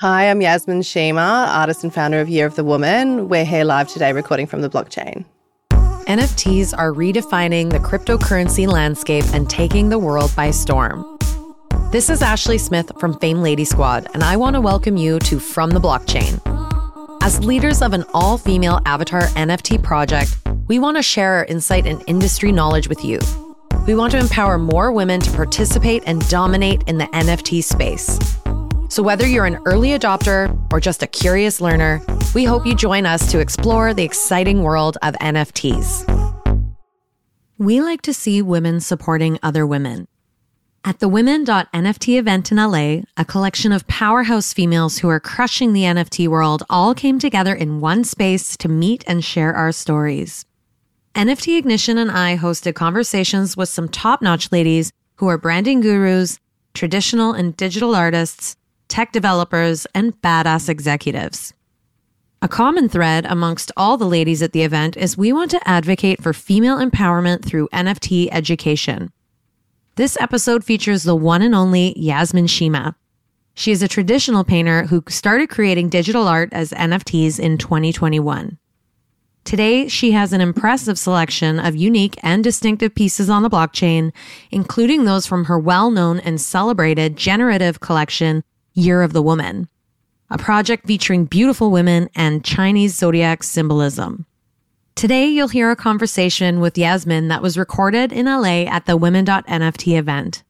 Hi, I'm Yasmin Shima, artist and founder of Year of the Woman. We're here live today recording from the blockchain. NFTs are redefining the cryptocurrency landscape and taking the world by storm. This is Ashley Smith from Fame Lady Squad, and I want to welcome you to From the Blockchain. As leaders of an all female avatar NFT project, we want to share our insight and industry knowledge with you. We want to empower more women to participate and dominate in the NFT space. So, whether you're an early adopter or just a curious learner, we hope you join us to explore the exciting world of NFTs. We like to see women supporting other women. At the Women.NFT event in LA, a collection of powerhouse females who are crushing the NFT world all came together in one space to meet and share our stories. NFT Ignition and I hosted conversations with some top notch ladies who are branding gurus, traditional and digital artists, tech developers, and badass executives. A common thread amongst all the ladies at the event is we want to advocate for female empowerment through NFT education. This episode features the one and only Yasmin Shima. She is a traditional painter who started creating digital art as NFTs in 2021. Today, she has an impressive selection of unique and distinctive pieces on the blockchain, including those from her well known and celebrated generative collection, Year of the Woman, a project featuring beautiful women and Chinese zodiac symbolism. Today, you'll hear a conversation with Yasmin that was recorded in LA at the Women.NFT event.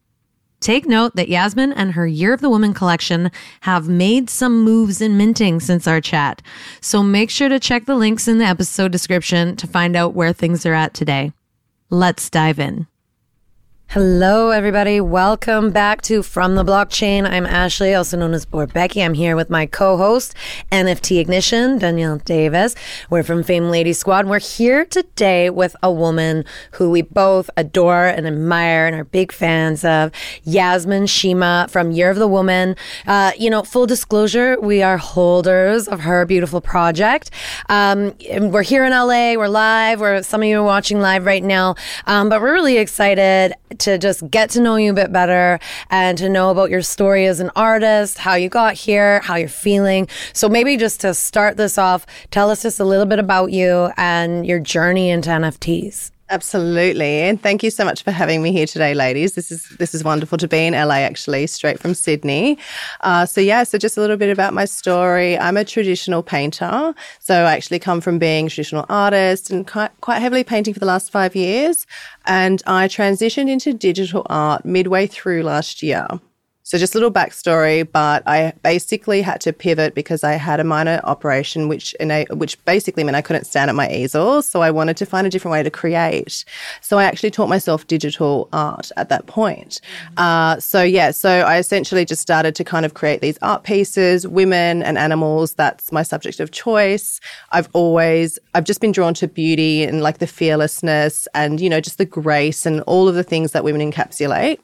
Take note that Yasmin and her Year of the Woman collection have made some moves in minting since our chat. So make sure to check the links in the episode description to find out where things are at today. Let's dive in. Hello, everybody. Welcome back to From the Blockchain. I'm Ashley, also known as Board Becky. I'm here with my co-host, NFT Ignition, Danielle Davis. We're from Fame Lady Squad. We're here today with a woman who we both adore and admire and are big fans of, Yasmin Shima from Year of the Woman. Uh, you know, full disclosure, we are holders of her beautiful project. Um, we're here in LA. We're live. We're some of you are watching live right now, um, but we're really excited to just get to know you a bit better and to know about your story as an artist, how you got here, how you're feeling. So maybe just to start this off, tell us just a little bit about you and your journey into NFTs. Absolutely. And thank you so much for having me here today, ladies. This is this is wonderful to be in LA actually, straight from Sydney. Uh, so yeah, so just a little bit about my story. I'm a traditional painter. So I actually come from being a traditional artist and quite, quite heavily painting for the last five years. And I transitioned into digital art midway through last year. So just a little backstory, but I basically had to pivot because I had a minor operation, which which basically meant I couldn't stand at my easel. So I wanted to find a different way to create. So I actually taught myself digital art at that point. Uh, so yeah, so I essentially just started to kind of create these art pieces, women and animals. That's my subject of choice. I've always, I've just been drawn to beauty and like the fearlessness and you know just the grace and all of the things that women encapsulate.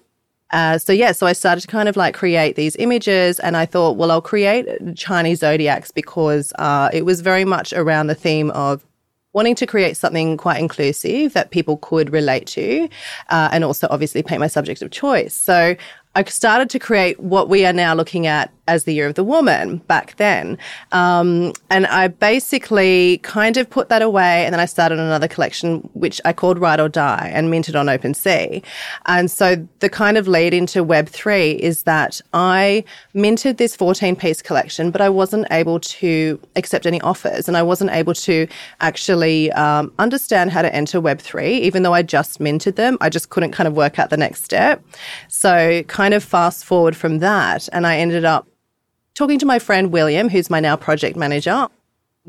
Uh, so yeah, so I started to kind of like create these images, and I thought, well, I'll create Chinese zodiacs because uh, it was very much around the theme of wanting to create something quite inclusive that people could relate to, uh, and also obviously paint my subject of choice. So I started to create what we are now looking at as the year of the woman back then. Um, and I basically kind of put that away. And then I started another collection, which I called Ride or Die and minted on OpenSea. And so the kind of lead into Web3 is that I minted this 14 piece collection, but I wasn't able to accept any offers and I wasn't able to actually um, understand how to enter Web3, even though I just minted them. I just couldn't kind of work out the next step. So kind of fast forward from that, and I ended up talking to my friend William, who's my now project manager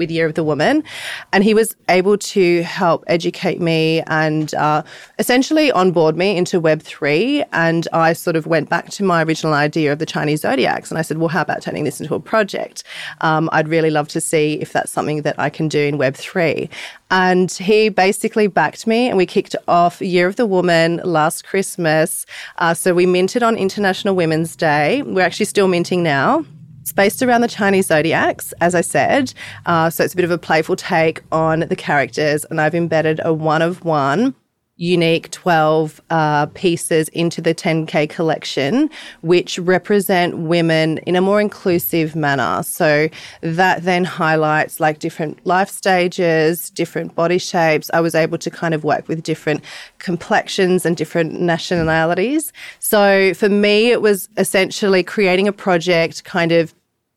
with Year of the Woman, and he was able to help educate me and uh, essentially onboard me into Web three. And I sort of went back to my original idea of the Chinese zodiacs, and I said, "Well, how about turning this into a project? Um, I'd really love to see if that's something that I can do in Web three. And he basically backed me, and we kicked off Year of the Woman last Christmas. Uh, so we minted on International Women's Day. We're actually still minting now. It's based around the Chinese zodiacs, as I said. Uh, so it's a bit of a playful take on the characters, and I've embedded a one of one unique 12 uh, pieces into the 10K collection, which represent women in a more inclusive manner. So that then highlights like different life stages, different body shapes. I was able to kind of work with different complexions and different nationalities. So for me, it was essentially creating a project kind of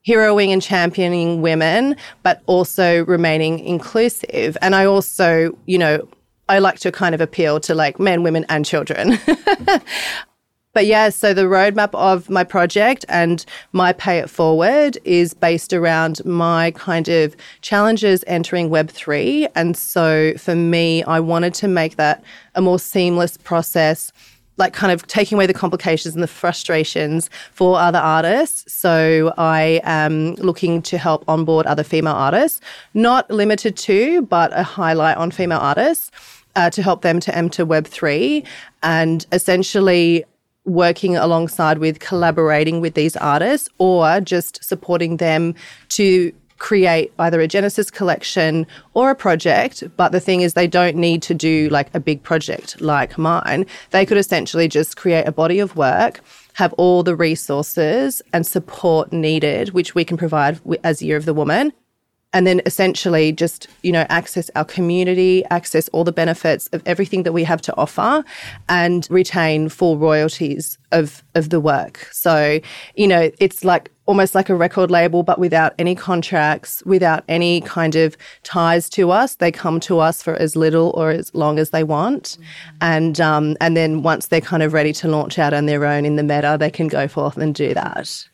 heroing and championing women, but also remaining inclusive. And I also, you know, I like to kind of appeal to like men, women, and children. but yeah, so the roadmap of my project and my pay it forward is based around my kind of challenges entering Web3. And so for me, I wanted to make that a more seamless process like kind of taking away the complications and the frustrations for other artists. So I am looking to help onboard other female artists, not limited to, but a highlight on female artists uh, to help them to enter Web3 and essentially working alongside with collaborating with these artists or just supporting them to create either a Genesis collection or a project. But the thing is, they don't need to do like a big project like mine. They could essentially just create a body of work, have all the resources and support needed, which we can provide as Year of the Woman, and then essentially just you know access our community access all the benefits of everything that we have to offer and retain full royalties of of the work. So you know it's like almost like a record label but without any contracts without any kind of ties to us. They come to us for as little or as long as they want. Mm-hmm. and um, and then once they're kind of ready to launch out on their own in the meta they can go forth and do that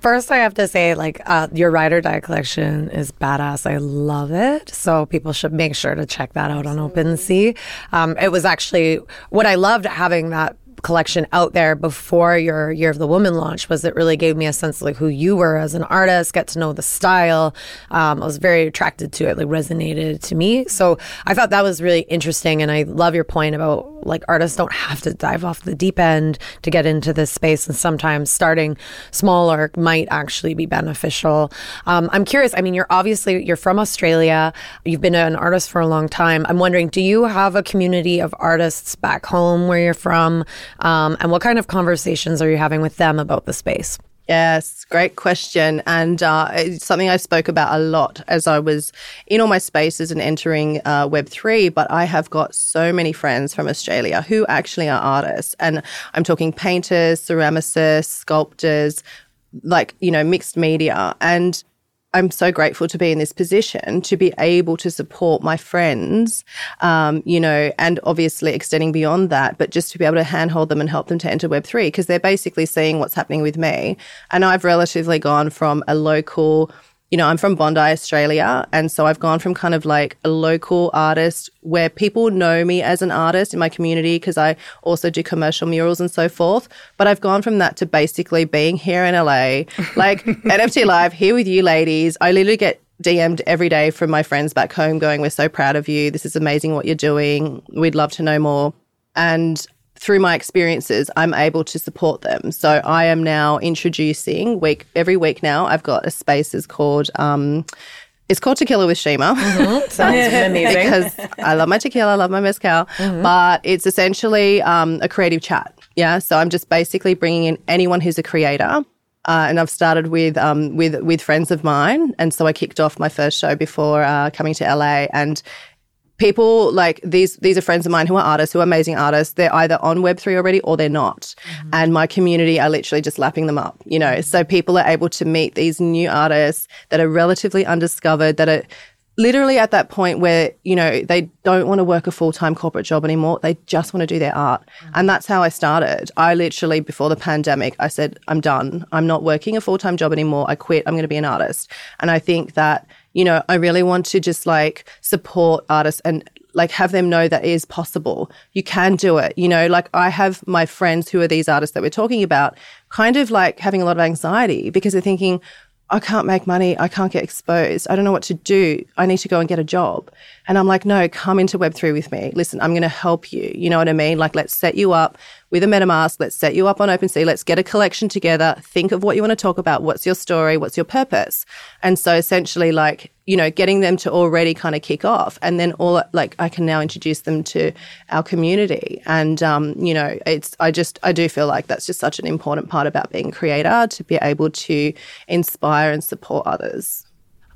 First, I have to say, like, uh, your Ride or Die collection is badass. I love it. So people should make sure to check that out on OpenSea. Um, it was actually what I loved having that collection out there before your Year of the Woman launch was it really gave me a sense of like who you were as an artist, get to know the style. Um, I was very attracted to it, like resonated to me. So I thought that was really interesting. And I love your point about like artists don't have to dive off the deep end to get into this space. And sometimes starting smaller might actually be beneficial. Um, I'm curious. I mean, you're obviously, you're from Australia. You've been an artist for a long time. I'm wondering, do you have a community of artists back home where you're from? Um, and what kind of conversations are you having with them about the space? Yes, great question. And uh, it's something I spoke about a lot as I was in all my spaces and entering uh, Web3. But I have got so many friends from Australia who actually are artists. And I'm talking painters, ceramicists, sculptors, like, you know, mixed media. And I'm so grateful to be in this position to be able to support my friends, um, you know, and obviously extending beyond that, but just to be able to handhold them and help them to enter Web3 because they're basically seeing what's happening with me. And I've relatively gone from a local, you know, I'm from Bondi, Australia. And so I've gone from kind of like a local artist where people know me as an artist in my community because I also do commercial murals and so forth. But I've gone from that to basically being here in LA, like NFT Live, here with you ladies. I literally get DM'd every day from my friends back home going, We're so proud of you. This is amazing what you're doing. We'd love to know more. And through my experiences, I'm able to support them. So I am now introducing week every week now. I've got a space is called um, it's called Tequila with Shima. Mm-hmm. Sounds amazing. because I love my tequila, I love my mezcal, mm-hmm. but it's essentially um, a creative chat. Yeah, so I'm just basically bringing in anyone who's a creator. Uh, and I've started with um, with with friends of mine, and so I kicked off my first show before uh, coming to LA, and people like these these are friends of mine who are artists who are amazing artists. They're either on web3 already or they're not. Mm-hmm. and my community are literally just lapping them up you know. So people are able to meet these new artists that are relatively undiscovered that are literally at that point where you know they don't want to work a full-time corporate job anymore. They just want to do their art. Mm-hmm. and that's how i started. I literally before the pandemic i said i'm done. I'm not working a full-time job anymore. I quit. I'm going to be an artist. And i think that you know, I really want to just like support artists and like have them know that it is possible. You can do it. You know, like I have my friends who are these artists that we're talking about kind of like having a lot of anxiety because they're thinking, I can't make money. I can't get exposed. I don't know what to do. I need to go and get a job. And I'm like, no, come into Web3 with me. Listen, I'm going to help you. You know what I mean? Like, let's set you up with a MetaMask. Let's set you up on OpenSea. Let's get a collection together. Think of what you want to talk about. What's your story? What's your purpose? And so essentially, like, you know, getting them to already kind of kick off. And then all, like, I can now introduce them to our community. And, um, you know, it's, I just, I do feel like that's just such an important part about being creator to be able to inspire and support others.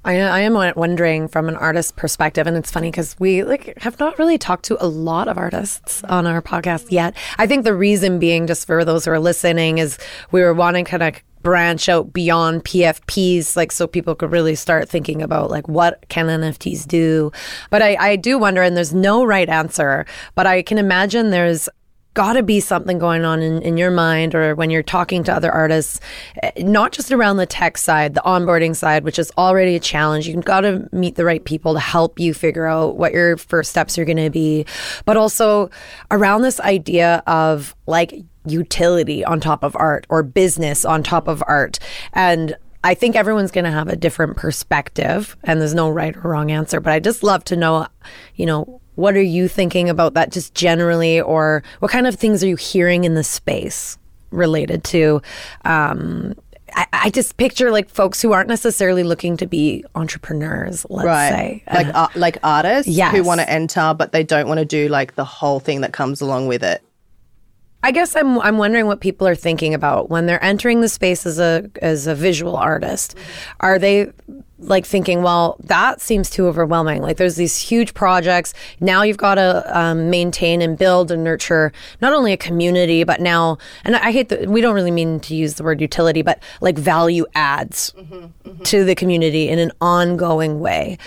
I, I am wondering from an artist perspective, and it's funny because we like have not really talked to a lot of artists on our podcast yet. I think the reason being, just for those who are listening, is we were wanting kind of branch out beyond PFPs, like so people could really start thinking about like what can NFTs do. But I, I do wonder, and there's no right answer, but I can imagine there's got to be something going on in, in your mind or when you're talking to other artists, eh, not just around the tech side, the onboarding side, which is already a challenge. You've got to meet the right people to help you figure out what your first steps are going to be, but also around this idea of like utility on top of art or business on top of art. And I think everyone's going to have a different perspective and there's no right or wrong answer, but I just love to know, you know, what are you thinking about that just generally, or what kind of things are you hearing in the space related to? Um, I, I, just picture like folks who aren't necessarily looking to be entrepreneurs, let's right. say, like uh, like artists yes. who want to enter, but they don't want to do like the whole thing that comes along with it. I guess I'm I'm wondering what people are thinking about when they're entering the space as a as a visual artist. Are they like thinking, well, that seems too overwhelming. Like there's these huge projects. Now you've got to um, maintain and build and nurture not only a community, but now, and I hate that we don't really mean to use the word utility, but like value adds mm-hmm, mm-hmm. to the community in an ongoing way.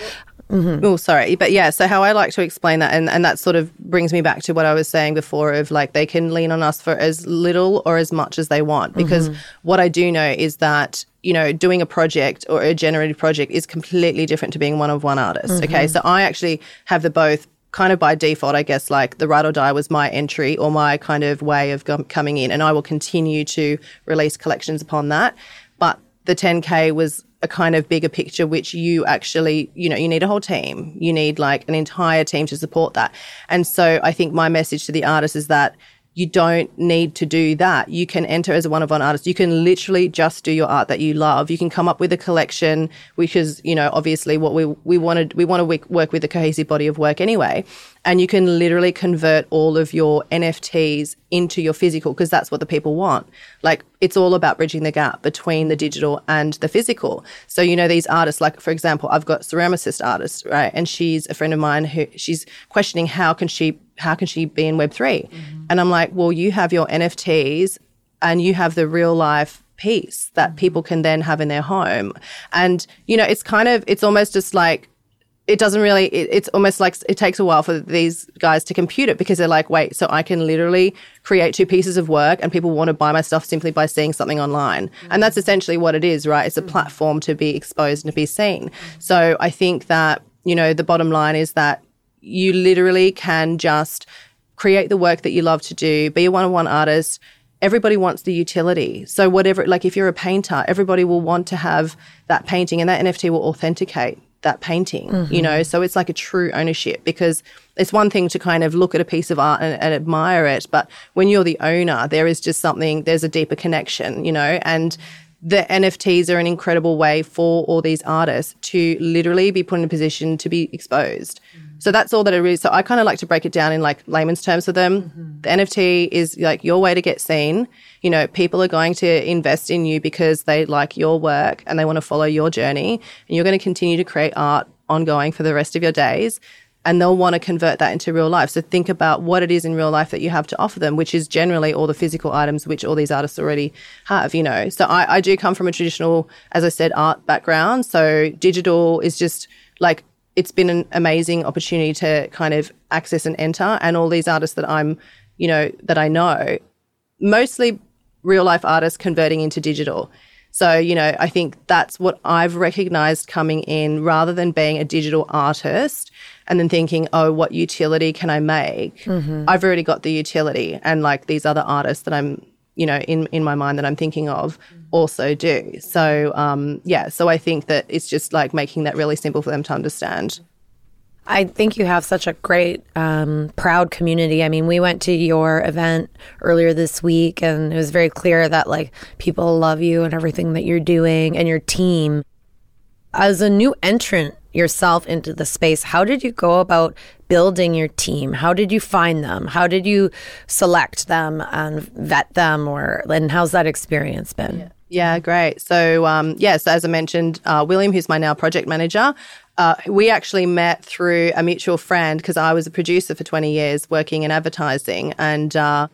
Mm-hmm. Oh, sorry. But yeah, so how I like to explain that, and, and that sort of brings me back to what I was saying before of like they can lean on us for as little or as much as they want. Because mm-hmm. what I do know is that, you know, doing a project or a generated project is completely different to being one of one artist. Mm-hmm. Okay. So I actually have the both kind of by default, I guess, like the ride or die was my entry or my kind of way of coming in. And I will continue to release collections upon that. But the 10K was a kind of bigger picture, which you actually, you know, you need a whole team. You need like an entire team to support that. And so I think my message to the artist is that you don't need to do that. You can enter as a one of one artist. You can literally just do your art that you love. You can come up with a collection, which is, you know, obviously what we, we wanted, we want to work with a cohesive body of work anyway and you can literally convert all of your NFTs into your physical because that's what the people want. Like it's all about bridging the gap between the digital and the physical. So you know these artists, like for example, I've got ceramicist artist, right, and she's a friend of mine who she's questioning how can she how can she be in Web 3 mm-hmm. and I'm like, well, you have your NFTs and you have the real life piece that mm-hmm. people can then have in their home, and you know it's kind of it's almost just like it doesn't really it, it's almost like it takes a while for these guys to compute it because they're like wait so i can literally create two pieces of work and people want to buy my stuff simply by seeing something online mm-hmm. and that's essentially what it is right it's a mm-hmm. platform to be exposed and to be seen so i think that you know the bottom line is that you literally can just create the work that you love to do be a one-on-one artist everybody wants the utility. So whatever, like if you're a painter, everybody will want to have that painting and that NFT will authenticate that painting, mm-hmm. you know? So it's like a true ownership because it's one thing to kind of look at a piece of art and, and, admire it, but when you're the owner, there is just something, there's a deeper connection, you know? And the NFTs are an incredible way for all these artists to literally be put in a position to be exposed. Mm-hmm. So that's all that it is. So I kind of like to break it down in like layman's terms for them. Mm-hmm. The NFT is like your way to get seen. You know, people are going to invest in you because they like your work and they want to follow your journey. And you're going to continue to create art ongoing for the rest of your days. And they'll want to convert that into real life. So think about what it is in real life that you have to offer them, which is generally all the physical items which all these artists already have, you know. So I, I do come from a traditional, as I said, art background. So digital is just like it's been an amazing opportunity to kind of access and enter. And all these artists that I'm, you know, that I know, mostly real life artists converting into digital. So, you know, I think that's what I've recognized coming in rather than being a digital artist and then thinking, oh, what utility can I make? Mm-hmm. I've already got the utility. And like these other artists that I'm, you know, in, in my mind that I'm thinking of also do. So, um, yeah, so I think that it's just like making that really simple for them to understand. I think you have such a great, um, proud community. I mean, we went to your event earlier this week, and it was very clear that like people love you and everything that you're doing and your team. As a new entrant yourself into the space, how did you go about building your team? How did you find them? How did you select them and vet them? Or and how's that experience been? Yeah. Yeah, great. So, um, yeah, so as I mentioned, uh, William, who's my now project manager, uh, we actually met through a mutual friend because I was a producer for 20 years working in advertising. And uh,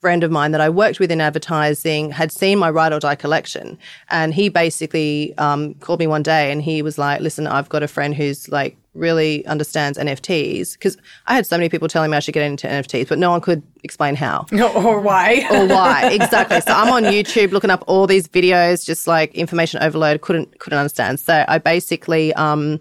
friend of mine that I worked with in advertising had seen my Ride or Die collection. And he basically um, called me one day and he was like, listen, I've got a friend who's like really understands NFTs. Because I had so many people telling me I should get into NFTs, but no one could explain how. or why. or why. Exactly. So I'm on YouTube looking up all these videos, just like information overload, couldn't couldn't understand. So I basically um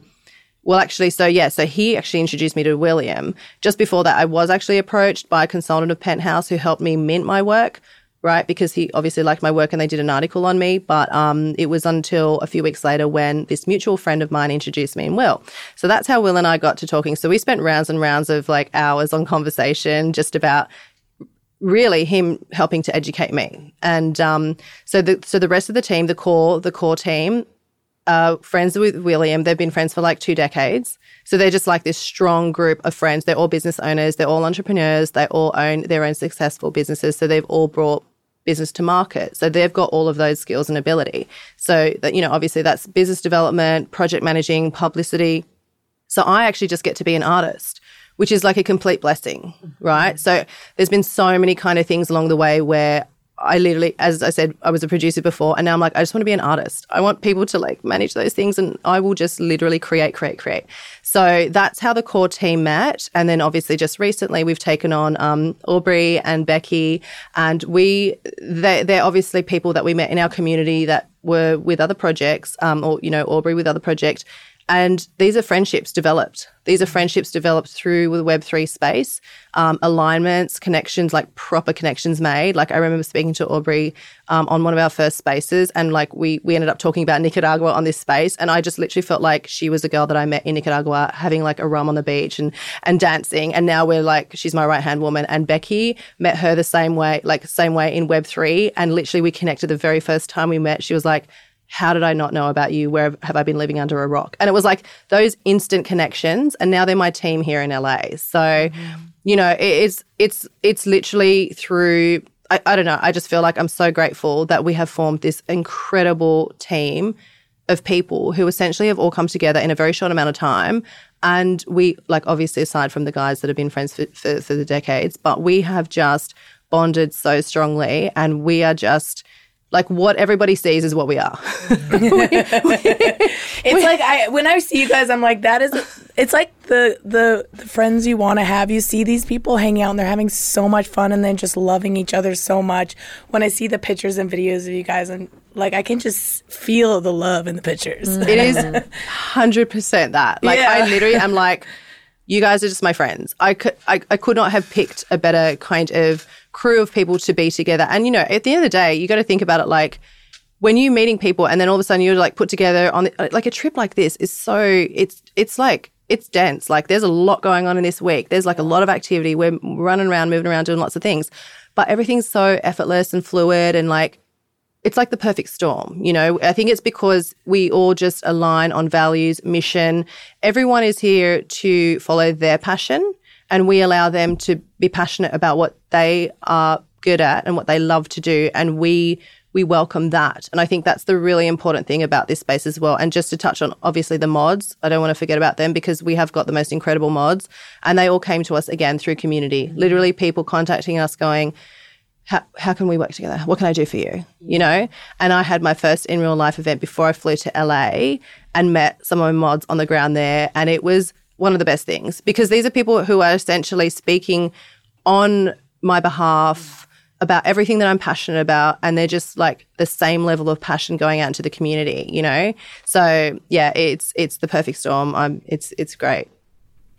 well, actually, so yeah, so he actually introduced me to William. Just before that, I was actually approached by a consultant of Penthouse who helped me mint my work, right? Because he obviously liked my work and they did an article on me. But um, it was until a few weeks later when this mutual friend of mine introduced me and Will. So that's how Will and I got to talking. So we spent rounds and rounds of like hours on conversation just about really him helping to educate me. And um, so the so the rest of the team, the core the core team, uh, friends with William. They've been friends for like two decades. So they're just like this strong group of friends. They're all business owners. They're all entrepreneurs. They all own their own successful businesses. So they've all brought business to market. So they've got all of those skills and ability. So that, you know, obviously that's business development, project managing, publicity. So I actually just get to be an artist, which is like a complete blessing, right? So there's been so many kind of things along the way where I literally, as I said, I was a producer before, and now I'm like, I just want to be an artist. I want people to like manage those things, and I will just literally create, create, create. So that's how the core team met. And then obviously, just recently, we've taken on um, Aubrey and Becky, and we they, they're obviously people that we met in our community that were with other projects, um, or you know, Aubrey with other project, and these are friendships developed. These are friendships developed through the Web3 space, um, alignments, connections, like proper connections made. Like I remember speaking to Aubrey um, on one of our first spaces, and like we we ended up talking about Nicaragua on this space, and I just literally felt like she was a girl that I met in Nicaragua, having like a rum on the beach and and dancing. And now we're like, she's my right hand woman. And Becky met her the same way, like same way in Web3, and literally we connected the very first time we met. She was like how did I not know about you? Where have I been living under a rock? And it was like those instant connections, and now they're my team here in LA. So, mm-hmm. you know, it's it's it's literally through. I, I don't know. I just feel like I'm so grateful that we have formed this incredible team of people who essentially have all come together in a very short amount of time. And we, like, obviously, aside from the guys that have been friends for, for, for the decades, but we have just bonded so strongly, and we are just like what everybody sees is what we are. it's like I when I see you guys, I'm like that is. It's like the the, the friends you want to have. You see these people hanging out and they're having so much fun and then just loving each other so much. When I see the pictures and videos of you guys, and like I can just feel the love in the pictures. It is hundred percent that. Like yeah. I literally am like you guys are just my friends. I could I, I could not have picked a better kind of crew of people to be together. And you know, at the end of the day, you got to think about it like when you're meeting people and then all of a sudden you're like put together on the, like a trip like this is so it's it's like it's dense. Like there's a lot going on in this week. There's like a lot of activity. We're running around, moving around, doing lots of things. But everything's so effortless and fluid and like it's like the perfect storm. You know, I think it's because we all just align on values, mission. Everyone is here to follow their passion and we allow them to be passionate about what they are good at and what they love to do. And we, we welcome that. And I think that's the really important thing about this space as well. And just to touch on obviously the mods, I don't want to forget about them because we have got the most incredible mods and they all came to us again through community. Mm-hmm. Literally people contacting us going, how, how can we work together? What can I do for you? You know? And I had my first in real life event before I flew to LA and met some of my mods on the ground there. And it was one of the best things because these are people who are essentially speaking on my behalf about everything that I'm passionate about. And they're just like the same level of passion going out into the community, you know? So yeah, it's, it's the perfect storm. I'm, it's, it's great.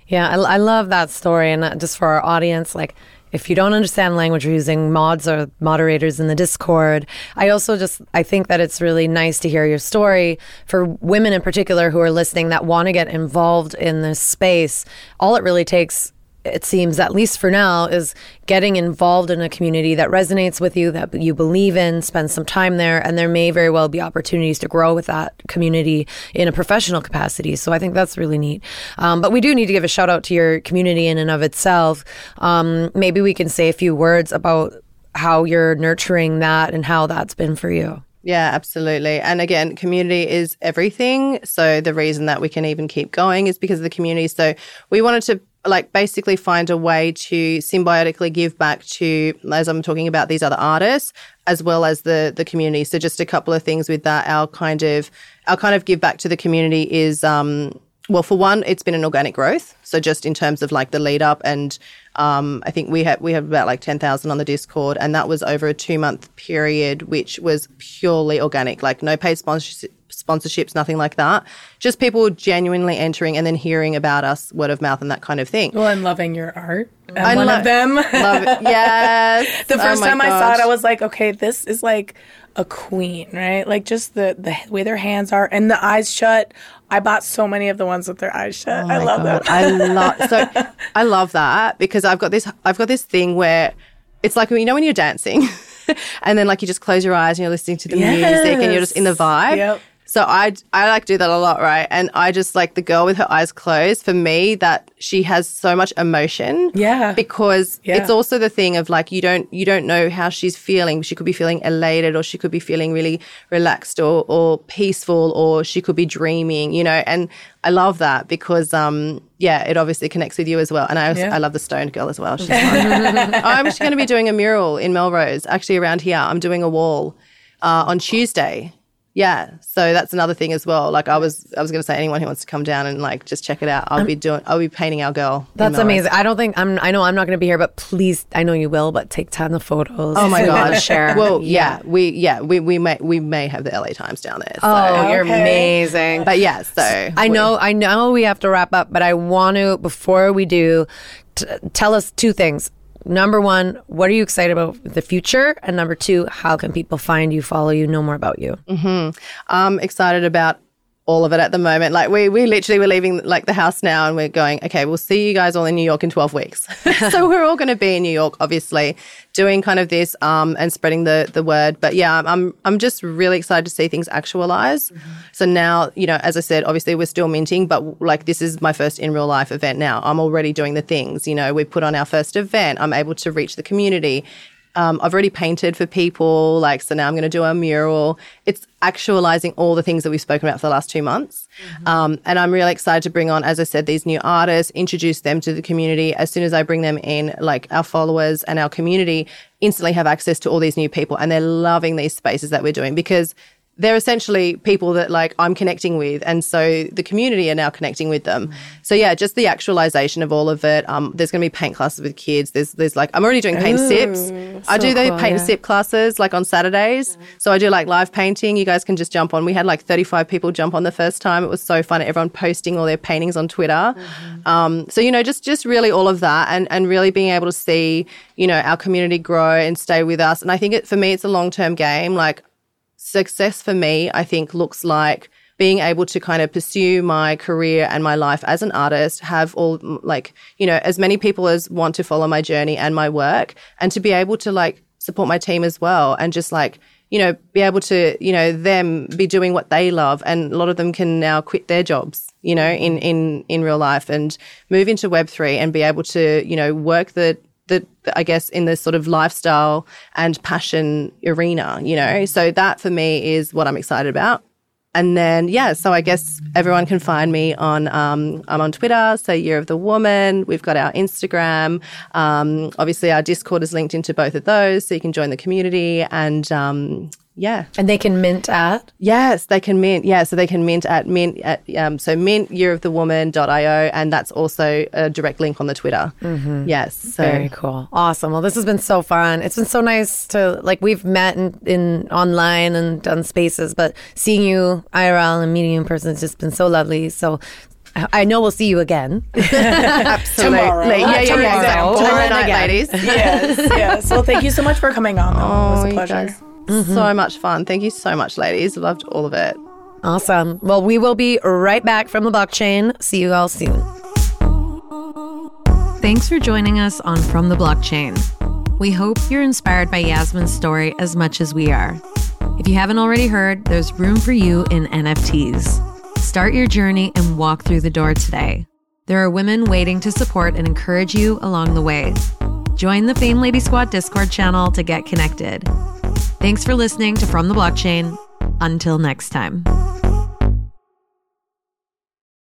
Yeah, I, I love that story. And just for our audience, like, if you don't understand language, we're using mods or moderators in the Discord. I also just I think that it's really nice to hear your story for women in particular who are listening that want to get involved in this space. All it really takes it seems, at least for now, is getting involved in a community that resonates with you, that you believe in, spend some time there, and there may very well be opportunities to grow with that community in a professional capacity. So I think that's really neat. Um, but we do need to give a shout out to your community in and of itself. Um, maybe we can say a few words about how you're nurturing that and how that's been for you. Yeah, absolutely. And again, community is everything. So the reason that we can even keep going is because of the community. So we wanted to like basically find a way to symbiotically give back to as I'm talking about these other artists as well as the the community. So just a couple of things with that. Our kind of our kind of give back to the community is um well, for one, it's been an organic growth. So just in terms of like the lead up, and um, I think we have we have about like ten thousand on the Discord, and that was over a two month period, which was purely organic, like no paid sponsorship, sponsorships, nothing like that. Just people genuinely entering and then hearing about us, word of mouth, and that kind of thing. Well, and loving your art. I'm I one lo- of them. Love it. Yes. the Oh first my time I saw it. I was like, okay, this is like a queen, right? Like just the the way their hands are and the eyes shut. I bought so many of the ones with their eyes shut. I love them. Oh I love so I love that because I've got this I've got this thing where it's like you know when you're dancing and then like you just close your eyes and you're listening to the music and you're just in the vibe. Yep. So I I like do that a lot, right? And I just like the girl with her eyes closed. For me, that she has so much emotion. Yeah. Because Yeah. it's also the thing of like you don't you don't know how she's feeling. She could be feeling elated, or she could be feeling really relaxed, or or peaceful, or she could be dreaming. You know, and I love that because um yeah, it obviously connects with you as well. And I also, Yeah. I love the stoned girl as well. She's. I'm actually going to be doing a mural in Melrose, actually around here. I'm doing a wall uh, on Tuesday. Yeah, so that's another thing as well. Like I was, I was going to say, anyone who wants to come down and like just check it out, I'll be doing, I'll be painting our girl. That's Melrose. amazing. I don't think I'm. I know I'm not going to be here, but please, I know you will. But take tons of photos. Oh my We gotta god! share. Well, yeah, we yeah we we may we may have the LA Times down there. So. Oh, you're Okay. amazing. but yeah, so I we- know, I know we have to wrap up, but I want to, before we do, t- tell us two things. Number one, what are you excited about the future? And number two, how can people find you, follow you, know more about you? Mm-hmm. I'm excited about all of it at the moment. Like we we literally were leaving like the house now and we're going, okay, we'll see you guys all in New York in 12 weeks. so we're all going to be in New York obviously doing kind of this um and spreading the the word. But yeah, I'm I'm, I'm just really excited to see things actualize. So now, you know, as I said, obviously we're still minting, but like this is my first in real life event now. I'm already doing the things, you know, we put on our first event. I'm able to reach the community. Um, I've already painted for people, like, so now I'm going to do a mural. It's actualizing all the things that we've spoken about for the last two months. Um, and I'm really excited to bring on, as I said, these new artists, introduce them to the community. As soon as I bring them in, like our followers and our community instantly have access to all these new people and they're loving these spaces that we're doing because they're essentially people that like I'm connecting with, and so the community are now connecting with them. So yeah, just the actualization of all of it. Um, there's going to be paint classes with kids. There's there's like I'm already doing paint sips. I do the cool, paint yeah. sip classes like on Saturdays. So I do like live painting. You guys can just jump on. We had like 35 people jump on the first time. It was so fun. Everyone posting all their paintings on Twitter. Um, so you know, just just really all of that, and and really being able to see you know our community grow and stay with us. And I think it for me, it's a long term game. Like success for me, I think, looks like being able to kind of pursue my career and my life as an artist, have all like, you know, as many people as want to follow my journey and my work, and to be able to like support my team as well and just like, you know, be able to, you know, them be doing what they love. And a lot of them can now quit their jobs, you know, in, in, in real life and move into Web3 and be able to, you know, work the, I guess in this sort of lifestyle and passion arena, you know. So that for me is what I'm excited about. And then yeah, so I guess everyone can find me on um, I'm on Twitter, so Year of the Woman. We've got our Instagram. Um, obviously, our Discord is linked into both of those, so you can join the community. And um, yeah, And they can mint at. Yes, they can mint. Yeah, so they can mint at mint at um, so mint yearofthewoman.io, and that's also a direct link on the Twitter. Mm-hmm. Yes, so Very cool. Awesome. Well, this has been so fun. It's been so nice to like we've met in, in online and done spaces, but seeing you IRL and meeting you in person has just been so lovely. So I know we'll see you again. Absolutely. Tomorrow. Yeah, yeah, yeah. Tomorrow. Tomorrow, Tomorrow night, again. ladies. yes, yes. Well, thank you so much for coming on. Though. it was Oh, a you pleasure. Guys, So much fun. Thank you so much, ladies. Loved all of it. Awesome. Well, we will be right back from the blockchain. See you all soon. Thanks for joining us on From the Blockchain. We hope you're inspired by Yasmin's story as much as we are. If you haven't already heard, there's room for you in NFTs. Start your journey and walk through the door today. There are women waiting to support and encourage you along the way. Join the Fame Lady Squad Discord channel to get connected. Thanks for listening to From the Blockchain. Until next time.